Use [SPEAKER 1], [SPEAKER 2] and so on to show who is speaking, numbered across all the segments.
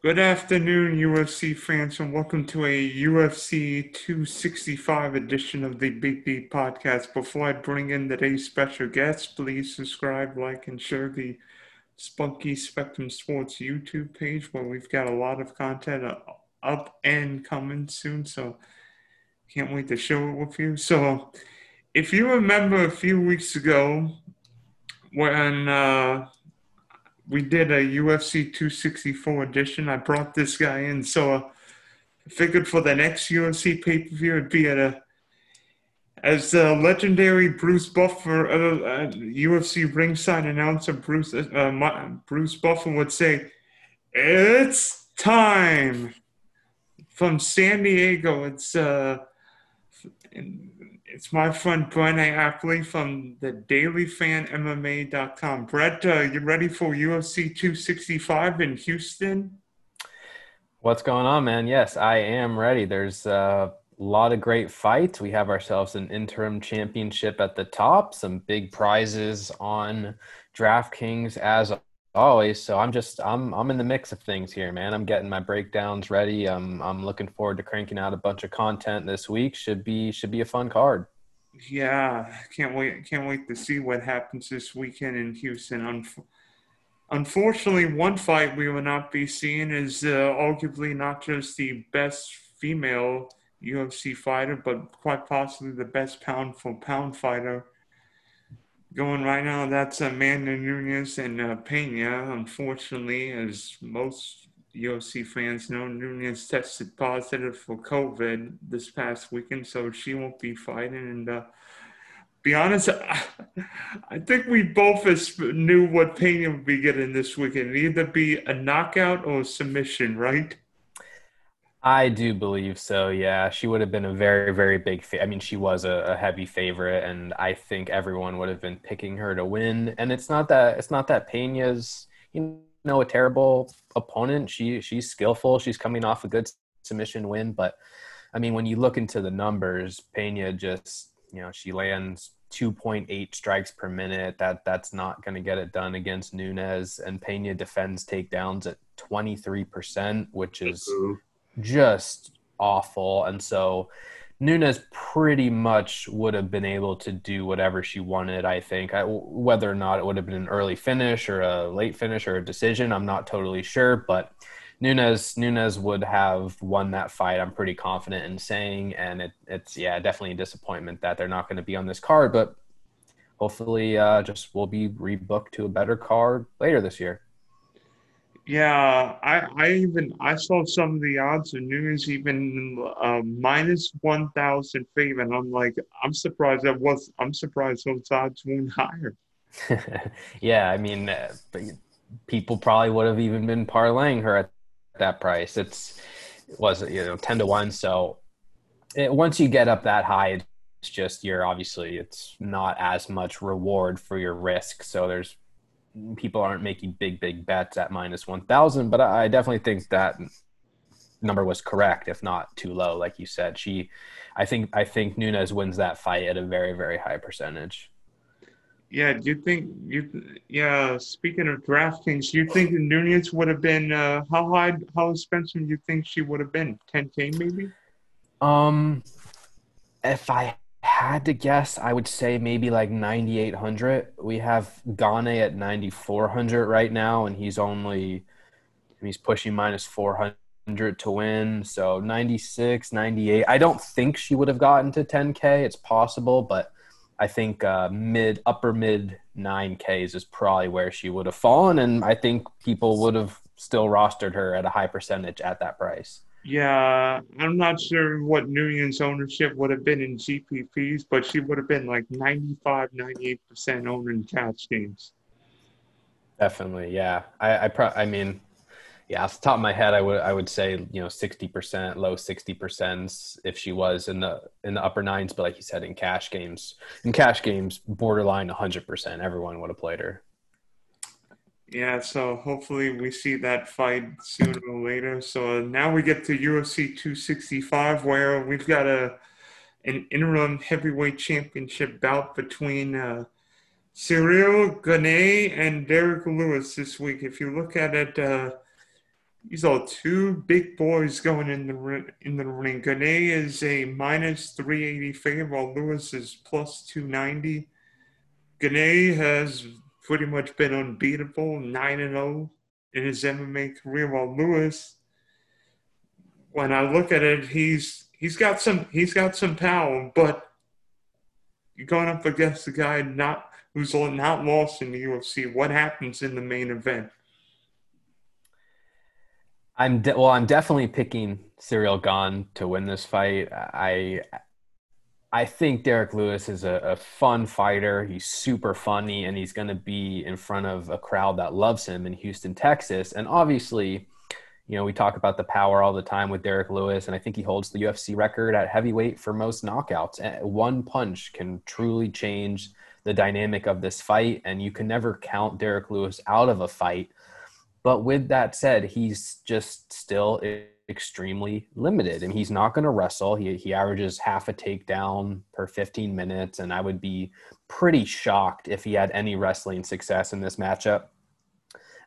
[SPEAKER 1] Good afternoon, UFC fans, and welcome to a UFC 265 edition of the Big podcast. Before I bring in today's special guest, please subscribe, like, and share the Spunky Spectrum Sports YouTube page where we've got a lot of content up and coming soon. So can't wait to share it with you. So if you remember a few weeks ago when uh, we did a UFC 264 edition. I brought this guy in, so I figured for the next UFC pay per view, it'd be at a as the legendary Bruce Buffer, uh, uh, UFC ringside announcer Bruce uh, Bruce Buffer would say, "It's time." From San Diego, it's uh, it's my friend Brett Appley from the dailyfanmma.com. Brett, uh, you ready for UFC 265 in Houston?
[SPEAKER 2] What's going on, man? Yes, I am ready. There's a lot of great fights. We have ourselves an interim championship at the top, some big prizes on DraftKings as always. So I'm just I'm I'm in the mix of things here, man. I'm getting my breakdowns ready. I'm I'm looking forward to cranking out a bunch of content this week. Should be should be a fun card.
[SPEAKER 1] Yeah, can't wait can't wait to see what happens this weekend in Houston. Unfortunately, one fight we will not be seeing is uh, arguably not just the best female UFC fighter, but quite possibly the best pound for pound fighter going right now, that's Amanda Nunes and uh, Pena. Unfortunately, as most UFC fans know, Nunes tested positive for COVID this past weekend, so she won't be fighting. And uh, be honest, I think we both knew what Pena would be getting this weekend. It'd either be a knockout or a submission, right?
[SPEAKER 2] I do believe so. Yeah, she would have been a very, very big. Fa- I mean, she was a, a, heavy favorite, and I think everyone would have been picking her to win. And it's not that it's not that Pena's you know a terrible opponent. She she's skillful. She's coming off a good submission win, but I mean, when you look into the numbers, Pena just you know she lands 2.8 strikes per minute. That that's not going to get it done against Nunes, And Pena defends takedowns at 23%, which is mm-hmm. Just awful. And so Nunes pretty much would have been able to do whatever she wanted, I think. I, whether or not it would have been an early finish or a late finish or a decision, I'm not totally sure. But Nunez Nunes would have won that fight. I'm pretty confident in saying, and it, it's yeah, definitely a disappointment that they're not going to be on this card. But hopefully, uh, just will be rebooked to a better card later this year.
[SPEAKER 1] Yeah, I, I even I saw some of the odds and news even uh, minus one thousand favorite. I'm like, I'm surprised that was. I'm surprised those odds weren't higher.
[SPEAKER 2] yeah, I mean, uh, people probably would have even been parlaying her at that price. It's it was you know ten to one. So it, once you get up that high, it's just you're obviously it's not as much reward for your risk. So there's people aren't making big big bets at minus 1000 but i definitely think that number was correct if not too low like you said. She i think i think nunes wins that fight at a very very high percentage.
[SPEAKER 1] Yeah do you think you yeah speaking of draftkings do you think nunes would have been uh, how high how expensive do you think she would have been? 10k maybe?
[SPEAKER 2] Um if i had to guess, I would say maybe like 9,800. We have Gane at 9,400 right now, and he's only he's pushing minus 400 to win. So 96, 98. I don't think she would have gotten to 10K. It's possible, but I think uh, mid, upper mid 9Ks is probably where she would have fallen. And I think people would have still rostered her at a high percentage at that price.
[SPEAKER 1] Yeah, I'm not sure what Nunes' ownership would have been in GPPs, but she would have been like 95, 98% owner in cash games.
[SPEAKER 2] Definitely, yeah. I, I, pro- I mean, yeah, off the top of my head, I would, I would say, you know, 60%, low 60% if she was in the, in the upper nines. But like you said, in cash games, in cash games, borderline 100%, everyone would have played her.
[SPEAKER 1] Yeah, so hopefully we see that fight sooner or later. So now we get to UFC 265, where we've got a an interim heavyweight championship bout between uh, Ciryl Gane and Derrick Lewis this week. If you look at it, uh, These are two big boys going in the in the ring. Gane is a minus 380 favorite, while Lewis is plus 290. Gane has pretty much been unbeatable, 9 and 0 in his MMA career, while Lewis, when I look at it, he's he's got some he's got some power, but you're going up against a guy not who's not lost in the UFC. What happens in the main event?
[SPEAKER 2] I'm de- well. I'm definitely picking Ciryl Gane to win this fight. I I think Derrick Lewis is a, a fun fighter. He's super funny, and he's going to be in front of a crowd that loves him in Houston, Texas. And obviously, you know, we talk about the power all the time with Derrick Lewis, and I think he holds the UFC record at heavyweight for most knockouts. Eh, one punch can truly change the dynamic of this fight, and you can never count Derrick Lewis out of a fight. But with that said, he's just still extremely limited and he's not going to wrestle. He, he averages half a takedown per 15 minutes. And I would be pretty shocked if he had any wrestling success in this matchup.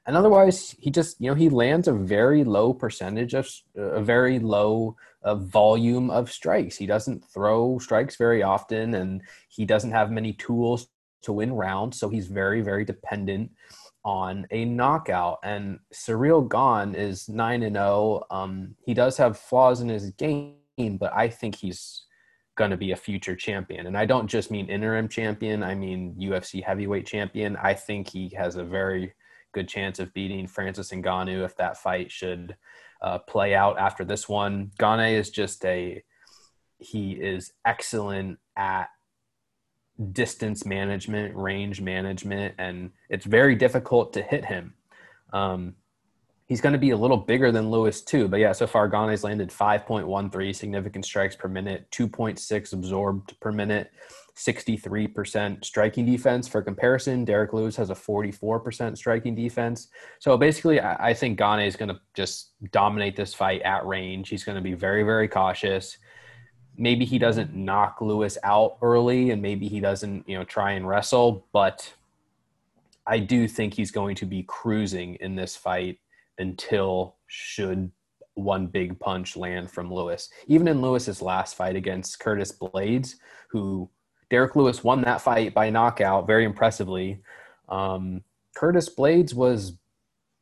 [SPEAKER 2] And otherwise, he just, you know, he lands a very low percentage of a very low uh, volume of strikes. He doesn't throw strikes very often and he doesn't have many tools to win rounds. So he's very, very dependent on a knockout. And Ciryl Gane is 9 and 0. Um, he does have flaws in his game, but I think he's going to be a future champion. And I don't just mean interim champion, I mean UFC heavyweight champion. I think he has a very good chance of beating Francis Ngannou if that fight should uh, play out after this one. Gane is just a he is excellent at distance management, range management, and it's very difficult to hit him. Um, he's going to be a little bigger than Lewis too, but yeah, so far Gane's landed 5.13 significant strikes per minute, 2.6 absorbed per minute, 63% striking defense. For comparison, Derrick Lewis has a 44% striking defense. So basically, I think Gane is going to just dominate this fight at range. He's going to be very, very cautious maybe he doesn't knock Lewis out early and maybe he doesn't, you know, try and wrestle, but I do think he's going to be cruising in this fight until should one big punch land from Lewis. Even in Lewis's last fight against Curtis Blaydes, who Derrick Lewis won that fight by knockout very impressively. Um, Curtis Blaydes was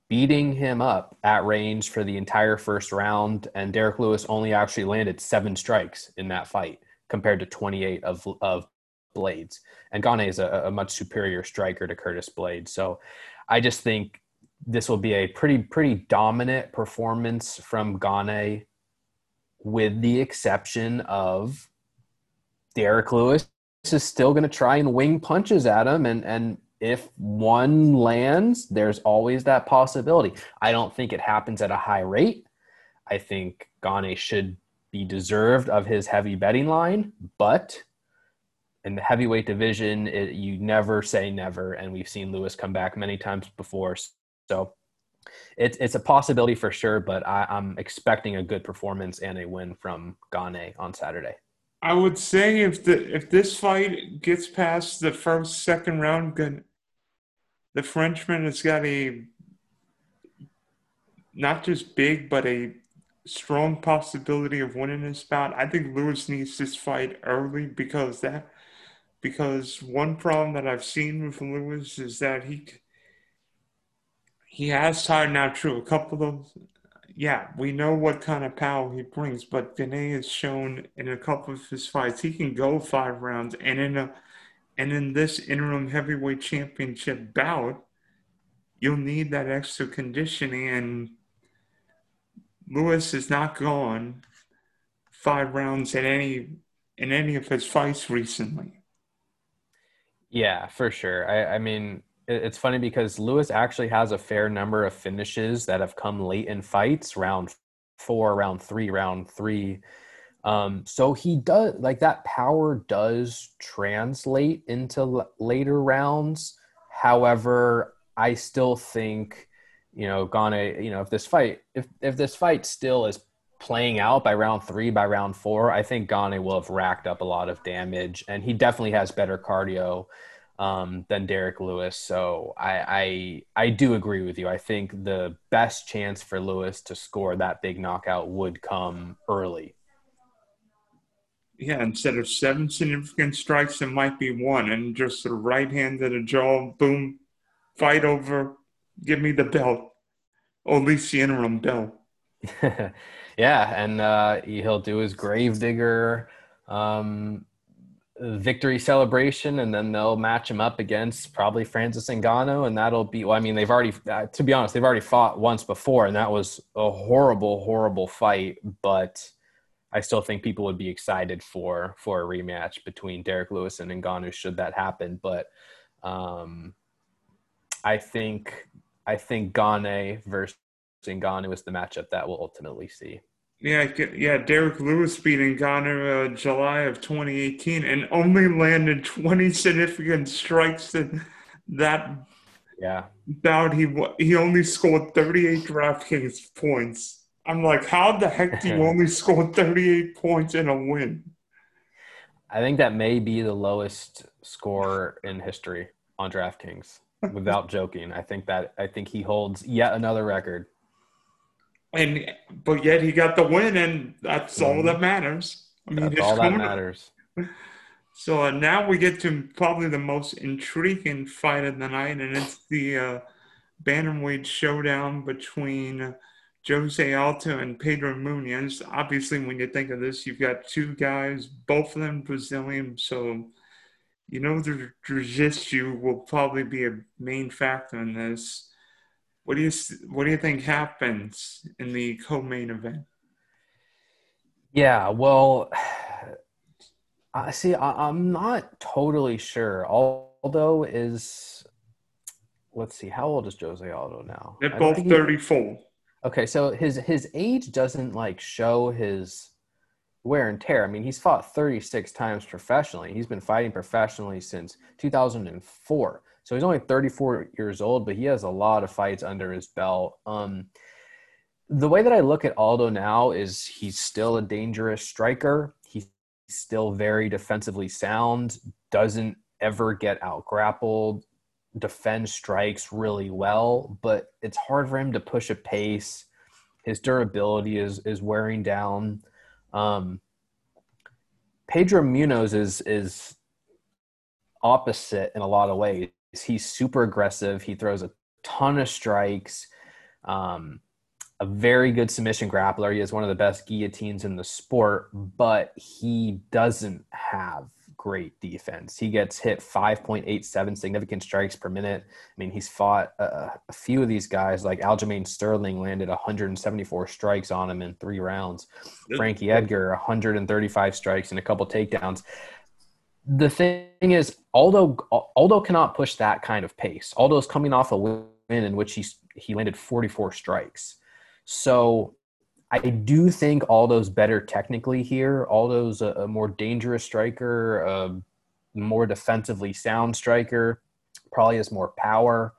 [SPEAKER 2] beating him up at range for the entire first round. And Derrick Lewis only actually landed seven strikes in that fight compared to 28 of, of Blaydes. And Gane is a, a much superior striker to Curtis Blaydes. So I just think this will be a pretty, pretty dominant performance from Gane with the exception of Derek Lewis is still going to try and wing punches at him and, and if one lands, there's always that possibility. I don't think it happens at a high rate. I think Gane should be deserved of his heavy betting line, but in the heavyweight division, it, you never say never, and we've seen Lewis come back many times before. So it's it's a possibility for sure, but I, I'm expecting a good performance and a win from Gane on Saturday.
[SPEAKER 1] I would say if the if this fight gets past the first second round, the Frenchman has got a not just big, but a strong possibility of winning this bout. I think Lewis needs this fight early because that because one problem that I've seen with Lewis is that he he has tired now true a couple of yeah we know what kind of power he brings but Gane has shown in a couple of his fights he can go five rounds and in a and in this interim heavyweight championship bout, you'll need that extra conditioning. And Lewis is not gone five rounds in any in any of his fights recently.
[SPEAKER 2] Yeah, for sure. I, I mean, it's funny because Lewis actually has a fair number of finishes that have come late in fights, round four, round three, round three. Um, so he does like that power does translate into l- later rounds. However, I still think, you know, Gane, you know, if this fight, if, if this fight still is playing out by round three, by round four, I think Gane will have racked up a lot of damage and he definitely has better cardio. um, than Derrick Lewis. So I, I I do agree with you. I think the best chance for Lewis to score that big knockout would come early.
[SPEAKER 1] Yeah, instead of seven significant strikes, it might be one, and just the right hand to the jaw, boom, fight over, give me the belt, or at least the interim belt.
[SPEAKER 2] yeah, and uh, he'll do his gravedigger um, victory celebration, and then they'll match him up against probably Francis Ngannou, and that'll be. Well, I mean, they've already, uh, to be honest, they've already fought once before, and that was a horrible, horrible fight. But I still think people would be excited for for a rematch between Derrick Lewis and Ngannou should that happen. But um, I think I think Gane versus Ngannou is the matchup that we'll ultimately see.
[SPEAKER 1] Yeah, yeah. Derrick Lewis beat Ngannou uh, July of 2018 and only landed 20 significant strikes in that
[SPEAKER 2] yeah
[SPEAKER 1] bout. He he only scored 38 DraftKings points. I'm like, how the heck do you only score 38 points in a win?
[SPEAKER 2] I think that may be the lowest score in history on DraftKings. Without joking, I think that I think he holds yet another record
[SPEAKER 1] and but yet he got the win, and that's mm-hmm. all that matters.
[SPEAKER 2] I mean, that's all that matters.
[SPEAKER 1] So uh, now we get to probably the most intriguing fight of the night, and it's the uh, bantamweight showdown between Jose Aldo and Pedro Munhoz. Obviously, when you think of this, you've got two guys, both of them Brazilian, so you know the jiu-jitsu will probably be a main factor in this. What do you what do you think happens in the co-main event?
[SPEAKER 2] Yeah, well, I see. I, am not totally sure. Aldo is, let's see, how old is Jose Aldo now?
[SPEAKER 1] They're both 34.
[SPEAKER 2] Okay, so his his age doesn't like show his wear and tear. I mean, he's fought 36 times professionally. He's been fighting professionally since 2004. So he's only 34 years old, but he has a lot of fights under his belt. Um, the way that I look at Aldo now is he's still a dangerous striker. He's still very defensively sound, doesn't ever get out grappled, defends strikes really well, but it's hard for him to push a pace. His durability is is wearing down. Um, Pedro Munhoz is is opposite in a lot of ways he's super aggressive. He throws a ton of strikes. Um, a very good submission grappler. He has one of the best guillotines in the sport, but he doesn't have great defense. He gets hit 5.87 significant strikes per minute. I mean, he's fought a, a few of these guys, like Aljamain Sterling landed 174 strikes on him in three rounds. Frankie Edgar, 135 strikes and a couple takedowns the thing is, Aldo Aldo cannot push that kind of pace. Aldo's coming off a win in which he he landed 44 strikes. So I do think Aldo's better technically here. Aldo's a, uh, a more dangerous striker, a more defensively sound striker, probably has more power.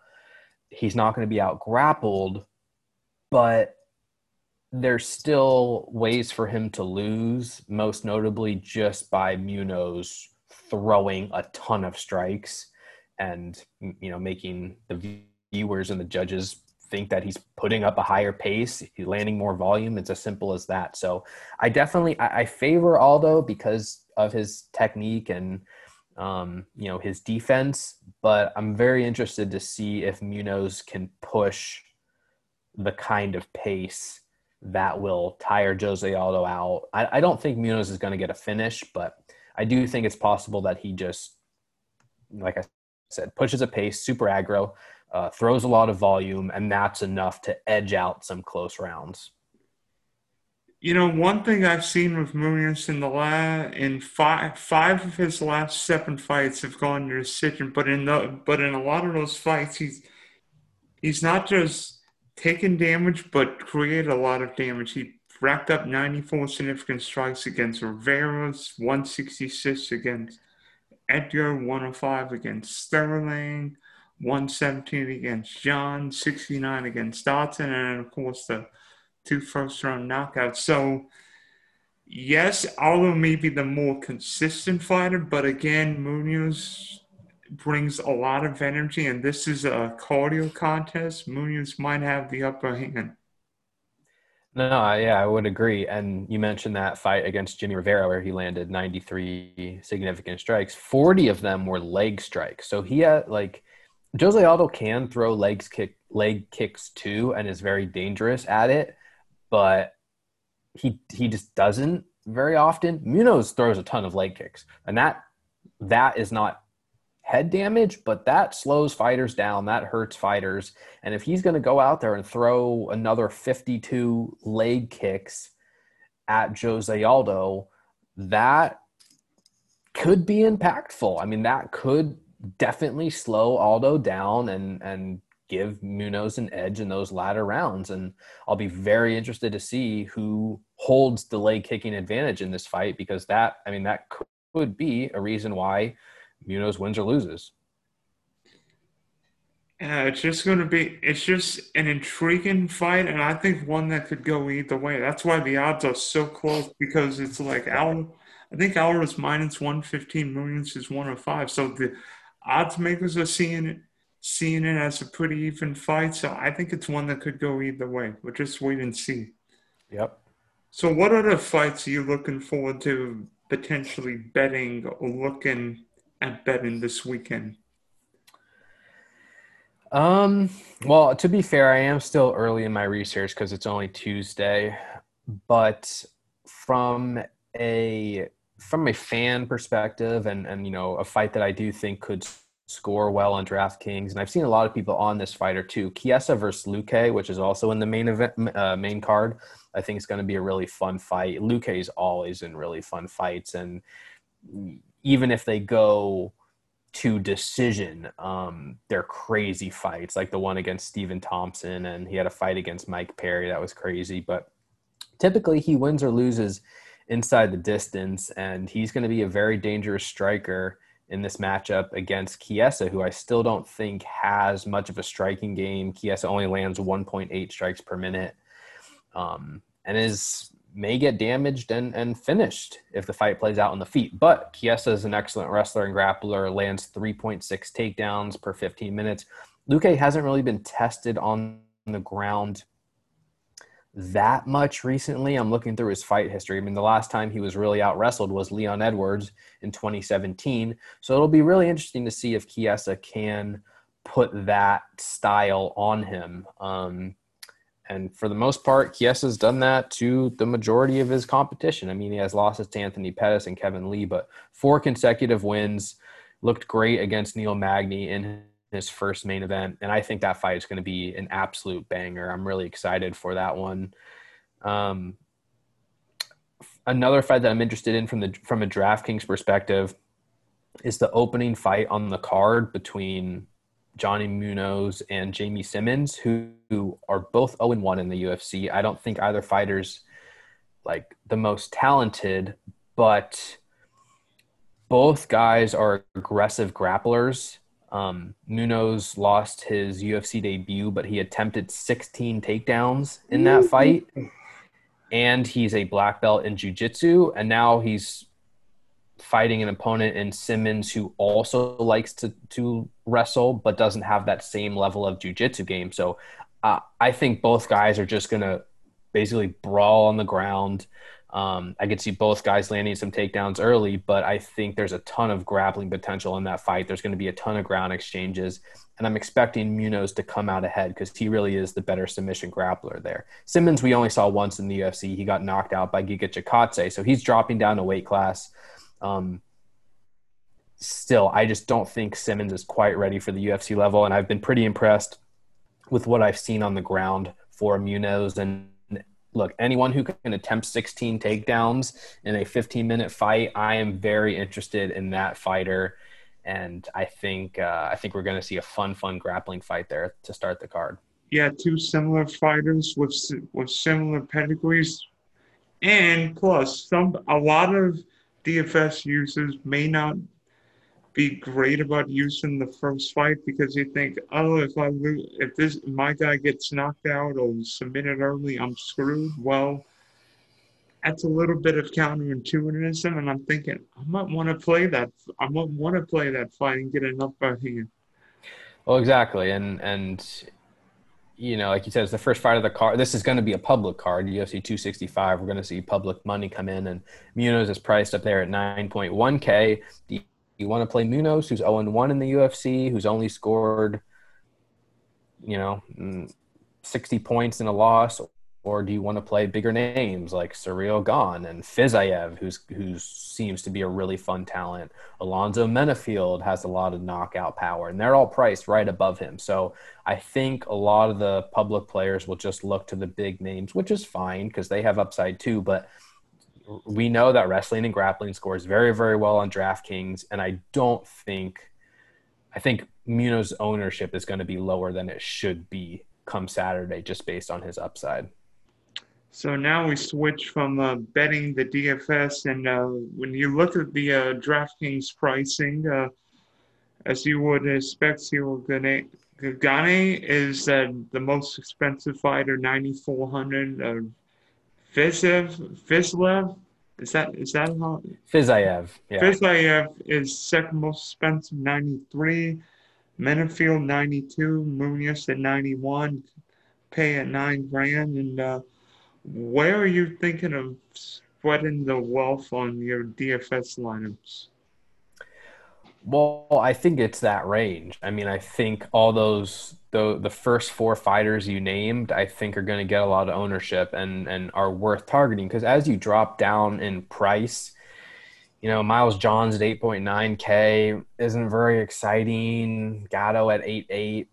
[SPEAKER 2] He's not going to be out grappled, but there's still ways for him to lose, most notably just by Munhoz throwing a ton of strikes and you know making the viewers and the judges think that he's putting up a higher pace he's landing more volume it's as simple as that. So i definitely i, I favor aldo because of his technique and um, you know his defense but i'm very interested to see if munhoz can push the kind of pace that will tire jose aldo out. I, I don't think munhoz is going to get a finish but I do think it's possible that he just, like I said, pushes a pace, super aggro, uh, throws a lot of volume, and that's enough to edge out some close rounds.
[SPEAKER 1] You know, one thing I've seen with Munhoz in the la- in five five of his last seven fights have gone to decision, but in the but in a lot of those fights, he's he's not just taking damage, but create a lot of damage. He racked up 94 significant strikes against Riveras, 166 against Edgar, 105 against Sterling, 117 against John, 69 against Dodson, and of course the two first round knockouts. So, yes, Aldo may be the more consistent fighter, but again, Munhoz brings a lot of energy, and this is a cardio contest. Munhoz might have the upper hand.
[SPEAKER 2] No, yeah, I would agree. And you mentioned that fight against Jimmie Rivera where he landed 93 significant strikes. 40 of them were leg strikes. So he had like Jose Aldo can throw legs kick leg kicks too and is very dangerous at it, but he he just doesn't very often. Munhoz throws a ton of leg kicks. And that that is not head damage, but that slows fighters down. That hurts fighters. And if he's going to go out there and throw another 52 leg kicks at Jose Aldo, that could be impactful. I mean, that could definitely slow Aldo down and and give Munhoz an edge in those latter rounds. And I'll be very interested to see who holds the leg kicking advantage in this fight because that, I mean, that could be a reason why Munhoz wins or loses.
[SPEAKER 1] Yeah, it's just going to be, it's just an intriguing fight, and I think one that could go either way. That's why the odds are so close because it's like Al, I think is minus 115, Munhoz is 105. So the odds makers are seeing it, seeing it as a pretty even fight. So I think it's one that could go either way. We'll just wait and see.
[SPEAKER 2] Yep.
[SPEAKER 1] So, what other fights are you looking forward to potentially betting or looking at betting this weekend?
[SPEAKER 2] Um, well, to be fair, I am still early in my research because it's only Tuesday, but from a from a fan perspective and and you know a fight that I do think could score well on DraftKings, and I've seen a lot of people on this fighter too. Chiesa versus Luque, which is also in the main event, uh, main card. I think it's going to be a really fun fight. Luque is always in really fun fights, and even if they go to decision, um, they're crazy fights, like the one against Stephen Thompson, and he had a fight against Mike Perry that was crazy. But typically, he wins or loses inside the distance, and he's going to be a very dangerous striker in this matchup against Chiesa, who I still don't think has much of a striking game. Chiesa only lands 1.8 strikes per minute, um, and is may get damaged and, and finished if the fight plays out on the feet. But Chiesa is an excellent wrestler and grappler, lands 3.6 takedowns per 15 minutes. Luque hasn't really been tested on the ground that much recently. I'm looking through his fight history. I mean, the last time he was really out wrestled was Leon Edwards in 2017. So it'll be really interesting to see if Chiesa can put that style on him. Um, and for the most part, Chiesa's done that to the majority of his competition. I mean, he has losses to Anthony Pettis and Kevin Lee, but four consecutive wins. Looked great against Neil Magny in his first main event, and I think that fight is going to be an absolute banger. I'm really excited for that one. Um, another fight that I'm interested in from the from a DraftKings perspective is the opening fight on the card between Johnny Munoz and Jamey Simmons, who, who are both 0 1 in the UFC. I don't think either fighter's like the most talented, but both guys are aggressive grapplers. Um, Munoz lost his UFC debut, but he attempted 16 takedowns in that fight. And he's a black belt in jiu-jitsu, and now he's fighting an opponent in Simmons who also likes to to wrestle but doesn't have that same level of jujitsu game. So uh, I think both guys are just gonna basically brawl on the ground. Um, I could see both guys landing some takedowns early, but I think there's a ton of grappling potential in that fight. There's going to be a ton of ground exchanges, and I'm expecting Munoz to come out ahead because he really is the better submission grappler there. Simmons, we only saw once in the UFC. He got knocked out by Giga Chikadze, so he's dropping down a weight class. Um, still, I just don't think Simmons is quite ready for the UFC level, and I've been pretty impressed with what I've seen on the ground for Munoz. And look, anyone who can attempt 16 takedowns in a 15 minute fight, I am very interested in that fighter. And I think uh, I think we're going to see a fun, fun grappling fight there to start the card.
[SPEAKER 1] Yeah, two similar fighters with with similar pedigrees, and plus some a lot of DFS users may not be great about using the first fight because they think, oh, if I lose, if this my guy gets knocked out or submitted early, I'm screwed. Well, that's a little bit of counterintuitive, and I'm thinking I might want to play that. I might want to play that fight and get an upper hand.
[SPEAKER 2] Well, exactly, and and you know, like you said, it's the first fight of the card. This is going to be a public card, UFC 265. We're going to see public money come in, and Munoz is priced up there at 9.1k. Do you want to play Munoz, who's 0 1 in the UFC, who's only scored, you know, mm, 60 points in a loss, or do you want to play bigger names like Ciryl Gane and Fiziev, who's who seems to be a really fun talent? Alonzo Menifield has a lot of knockout power, and they're all priced right above him. So I think a lot of the public players will just look to the big names, which is fine because they have upside too. But we know that wrestling and grappling scores very, very well on DraftKings, and I don't think, I think Muno's ownership is going to be lower than it should be come Saturday, just based on his upside.
[SPEAKER 1] So now we switch from uh, betting the DFS, and uh, when you look at the uh, DraftKings pricing, uh, as you would expect, Gane, Gane is uh, the most expensive fighter, 9400 uh, Fiziev, Fizlev, is that is that how?
[SPEAKER 2] Fiziev, yeah.
[SPEAKER 1] Fiziev is second most expensive, 93. Menifield, 92. Munoz at 91. Pay at nine grand, and uh, where are you thinking of spreading the wealth on your DFS lineups?
[SPEAKER 2] Well, I think it's that range. I mean, I think all those the the first four fighters you named, I think are going to get a lot of ownership and and are worth targeting because as you drop down in price, you know, Miles Johns at 8.9k isn't very exciting. Gatto at 8.8.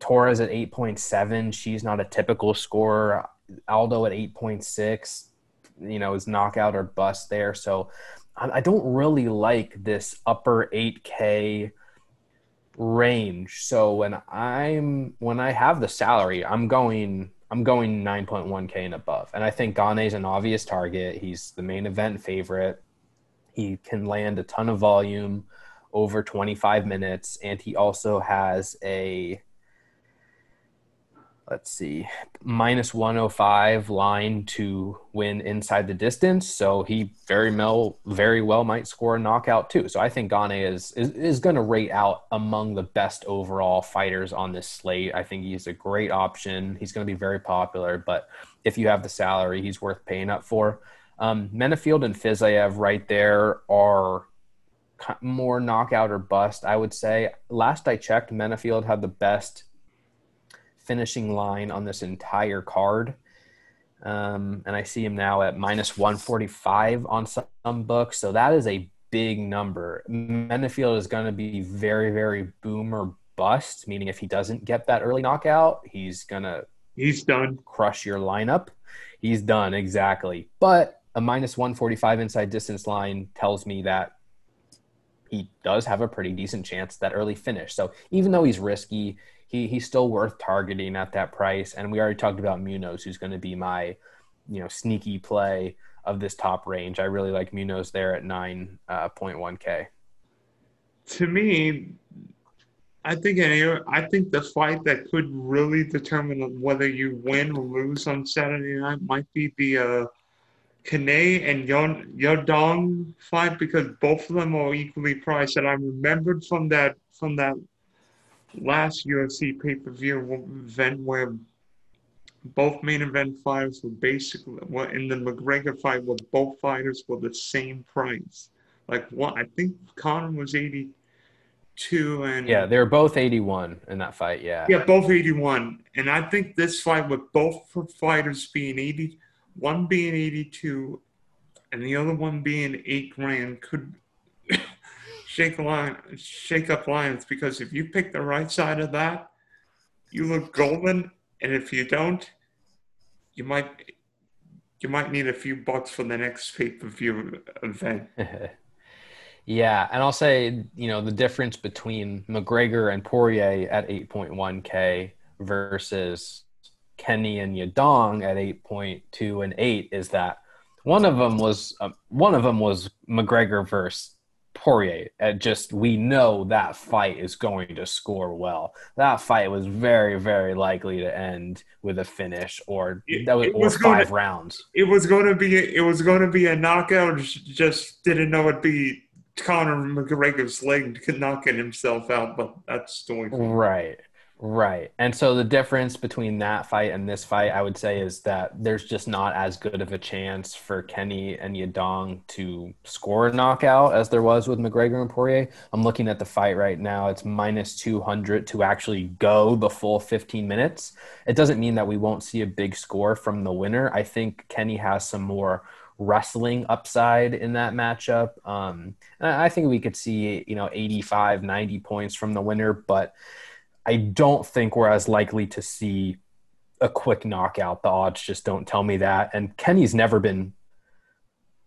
[SPEAKER 2] Torres at 8.7. She's not a typical scorer. Aldo at 8.6, you know, is knockout or bust there. So I don't really like this upper 8K range. So when I'm when I have the salary, I'm going I'm going 9.1K and above. And I think Gane is an obvious target. He's the main event favorite. He can land a ton of volume over 25 minutes and he also has a let's see, minus 105 line to win inside the distance. So he very well, very well might score a knockout too. So I think Gane is is, is going to rate out among the best overall fighters on this slate. I think he's a great option. He's going to be very popular, but if you have the salary, he's worth paying up for. Um, Menifield and Fiziev right there are more knockout or bust, I would say. Last I checked, Menifield had the best finishing line on this entire card. Um, and I see him now at minus 145 on some books. So that is a big number. Menifield is going to be very, very boom or bust, meaning if he doesn't get that early knockout, he's going to
[SPEAKER 1] he's done
[SPEAKER 2] crush your lineup. He's done exactly. But a minus 145 inside distance line tells me that he does have a pretty decent chance that early finish. So even though he's risky, he he's still worth targeting at that price. And we already talked about Munoz, who's going to be my you know sneaky play of this top range. I really like Munoz there at nine uh, point one k.
[SPEAKER 1] To me, I think I think the fight that could really determine whether you win or lose on Saturday night might be the uh, Kane and Song Yadong fight because both of them are equally priced. And I remembered from that from that last UFC pay per view event where both main event fighters were basically well, in the McGregor fight where both fighters were the same price. Like one, I think Conor was eighty two, and
[SPEAKER 2] yeah, they were both eighty one in that fight. Yeah,
[SPEAKER 1] yeah, both eighty one, and I think this fight with both fighters being eighty, one being eighty two, and the other one being eight grand could shake lion, shake up lines because if you pick the right side of that, you look golden, and if you don't, you might you might need a few bucks for the next pay per view event.
[SPEAKER 2] yeah, and I'll say you know the difference between McGregor and Poirier at eight point one k versus Kenney and Yadong at eight point two and eight is that one of them was uh, one of them was McGregor versus Poirier. And just we know that fight is going to score well. That fight was very, very likely to end with a finish or that was, was five
[SPEAKER 1] to,
[SPEAKER 2] rounds.
[SPEAKER 1] It was going to be it was going to be a knockout. Just didn't know it'd be Conor McGregor's leg knocking himself out, but that's story.
[SPEAKER 2] Right. Right. And so the difference between that fight and this fight, I would say, is that there's just not as good of a chance for Kenney and Yadong to score a knockout as there was with McGregor and Poirier. I'm looking at the fight right now. It's minus 200 to actually go the full 15 minutes. It doesn't mean that we won't see a big score from the winner. I think Kenney has some more wrestling upside in that matchup. Um, I think we could see, you know, 85, 90 points from the winner, but – I don't think we're as likely to see a quick knockout. The odds just don't tell me that. And Kenney's never been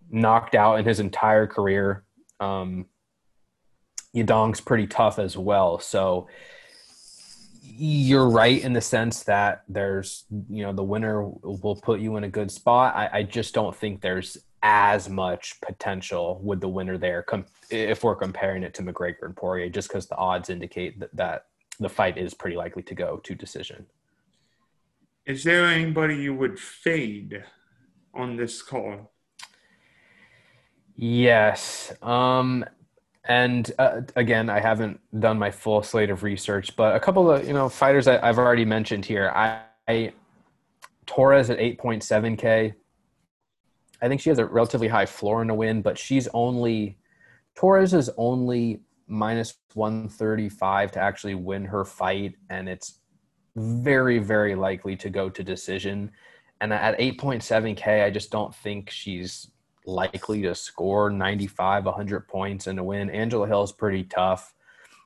[SPEAKER 2] knocked out in his entire career. Um, Yadong's pretty tough as well. So you're right in the sense that there's, you know, the winner will put you in a good spot. I, I just don't think there's as much potential with the winner there com- if we're comparing it to McGregor and Poirier, just because the odds indicate that, that the fight is pretty likely to go to decision.
[SPEAKER 1] Is there anybody you would fade on this call?
[SPEAKER 2] Yes. Um, and uh, again, I haven't done my full slate of research, but a couple of you know fighters I, have already mentioned here. I, I Torres at 8.7k. I think she has a relatively high floor in a win, but she's only Torres is only minus 135 to actually win her fight, and it's very, very likely to go to decision. And at 8.7K, I just don't think she's likely to score 95, 100 points and to win. Angela Hill is pretty tough.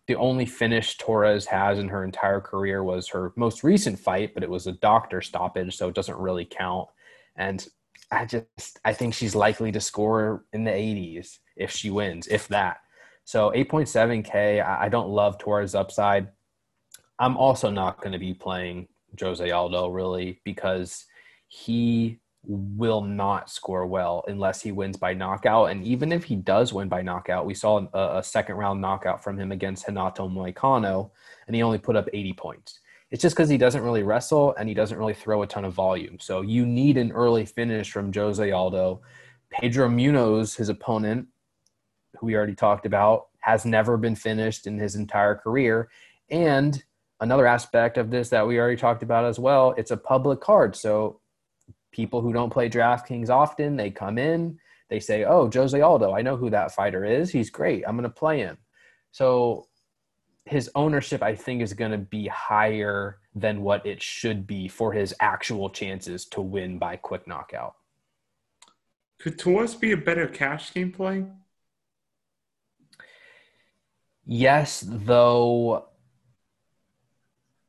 [SPEAKER 2] The only finish Torres has in her entire career was her most recent fight, but it was a doctor stoppage, so it doesn't really count. And I just I think she's likely to score in the 80s if she wins, if that. So 8.7K, I don't love Torres' upside. I'm also not going to be playing Jose Aldo really because he will not score well unless he wins by knockout. And even if he does win by knockout, we saw a, a second round knockout from him against Renato Moicano, and he only put up 80 points. It's just because he doesn't really wrestle and he doesn't really throw a ton of volume. So you need an early finish from Jose Aldo. Pedro Munhoz, his opponent, who we already talked about, has never been finished in his entire career. And another aspect of this that we already talked about as well, it's a public card. So people who don't play DraftKings often, they come in, they say, Oh, Jose Aldo, I know who that fighter is. He's great. I'm going to play him. So his ownership, I think, is going to be higher than what it should be for his actual chances to win by quick knockout.
[SPEAKER 1] Could Torres be a better cash game play?
[SPEAKER 2] Yes, though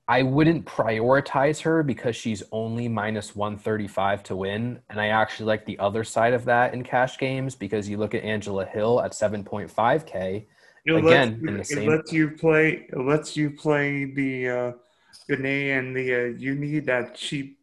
[SPEAKER 2] I wouldn't prioritize her because she's only minus 135 to win. And I actually like the other side of that in cash games because you look at Angela Hill at 7.5K.
[SPEAKER 1] It again, lets, in the same. It lets you play. It lets you play the uh, and the. Uh, you need that cheap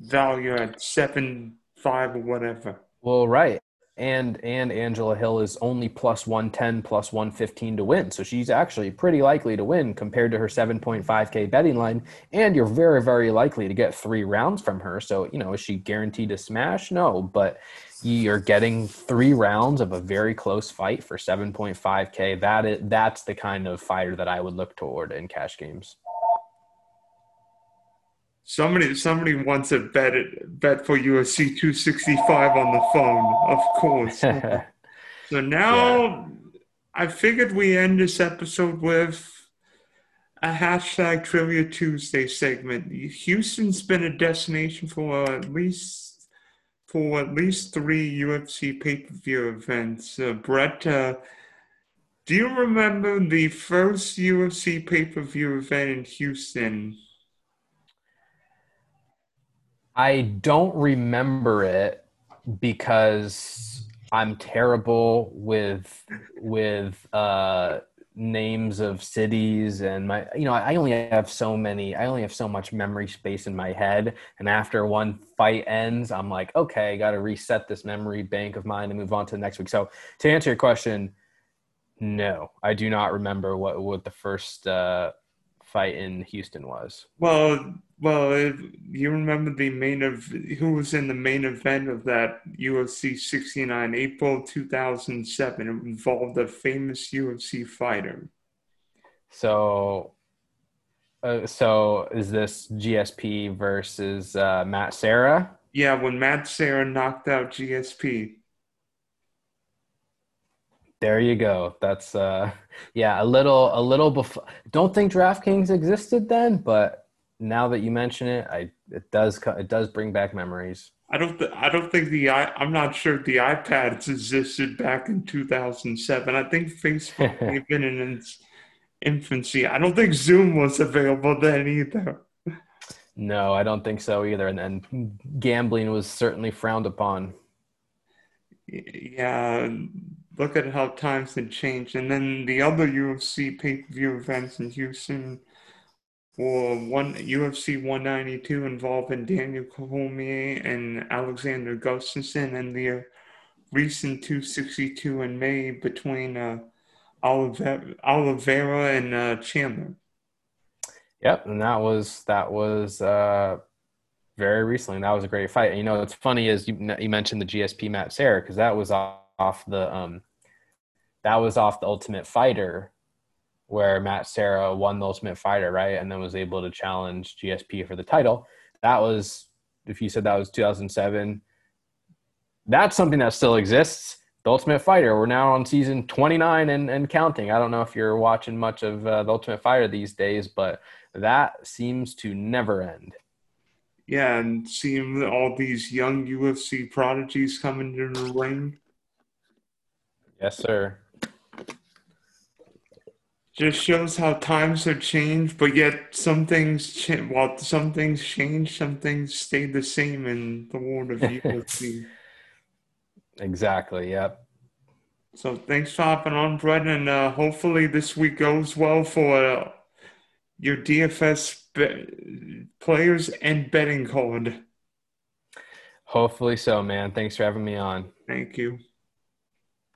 [SPEAKER 1] value at seven five or whatever.
[SPEAKER 2] Well, right, and and Angela Hill is only plus 110 plus 115 to win. So she's actually pretty likely to win compared to her 7.5k betting line and you're very very likely to get 3 rounds from her. So, you know, is she guaranteed to smash? No, but you're getting 3 rounds of a very close fight for 7.5k. That is that's the kind of fighter that I would look toward in cash games.
[SPEAKER 1] Somebody, somebody wants a bet bet for UFC 265 on the phone, of course. so now, yeah. I figured we end this episode with a hashtag Trivia Tuesday segment. Houston's been a destination for at least for at least three UFC pay per view events. Uh, Brett, uh, do you remember the first UFC pay per view event in Houston?
[SPEAKER 2] I don't remember it because I'm terrible with with uh, names of cities and my you know I only have so many I only have so much memory space in my head and after one fight ends I'm like okay I got to reset this memory bank of mine and move on to the next week. So to answer your question, No, I do not remember what what the first uh, fight in Houston was.
[SPEAKER 1] Well, well, if you remember the main of who was in the main event of that UFC 69 April 2007. It involved a famous UFC fighter.
[SPEAKER 2] So, uh, so is this GSP versus uh, Matt Serra?
[SPEAKER 1] Yeah, when Matt Serra knocked out GSP.
[SPEAKER 2] There you go. That's uh yeah, a little a little before don't think DraftKings existed then, but now that you mention it, I it does it does bring back memories.
[SPEAKER 1] I don't th- I don't think the i I'm not sure the iPads existed back in 2007. I think Facebook may have been in its infancy. I don't think Zoom was available then either.
[SPEAKER 2] No, I don't think so either. And, and gambling was certainly frowned upon.
[SPEAKER 1] Yeah, look at how times had changed. And then the other UFC pay per view events in Houston were one UFC 192 involving Daniel Cormier and Alexander Gustafsson, and the recent 262 in May between uh, Oliveira, Oliveira and uh, Chandler.
[SPEAKER 2] Yep, and that was that was uh, very recently. And That was a great fight. And, you know, what's funny is you you mentioned the GSP Matt Serra because that was off, the um, that was off the Ultimate Fighter, where Matt Serra won the Ultimate Fighter, right, and then was able to challenge GSP for the title. That was if you said that was 2007. That's something that still exists. The Ultimate Fighter. We're now on season 29 and, and counting. I don't know if you're watching much of uh, the Ultimate Fighter these days, but that seems to never end.
[SPEAKER 1] Yeah, and seeing all these young UFC prodigies coming into the ring.
[SPEAKER 2] Yes, sir.
[SPEAKER 1] Just shows how times have changed, but yet some things, cha- while some things change, some things stay the same in the world of UFC.
[SPEAKER 2] Exactly. Yep.
[SPEAKER 1] So thanks for hopping on, Brett, and uh, hopefully this week goes well for uh, your DFS be- players and betting code.
[SPEAKER 2] Hopefully so, man. Thanks for having me on.
[SPEAKER 1] Thank you.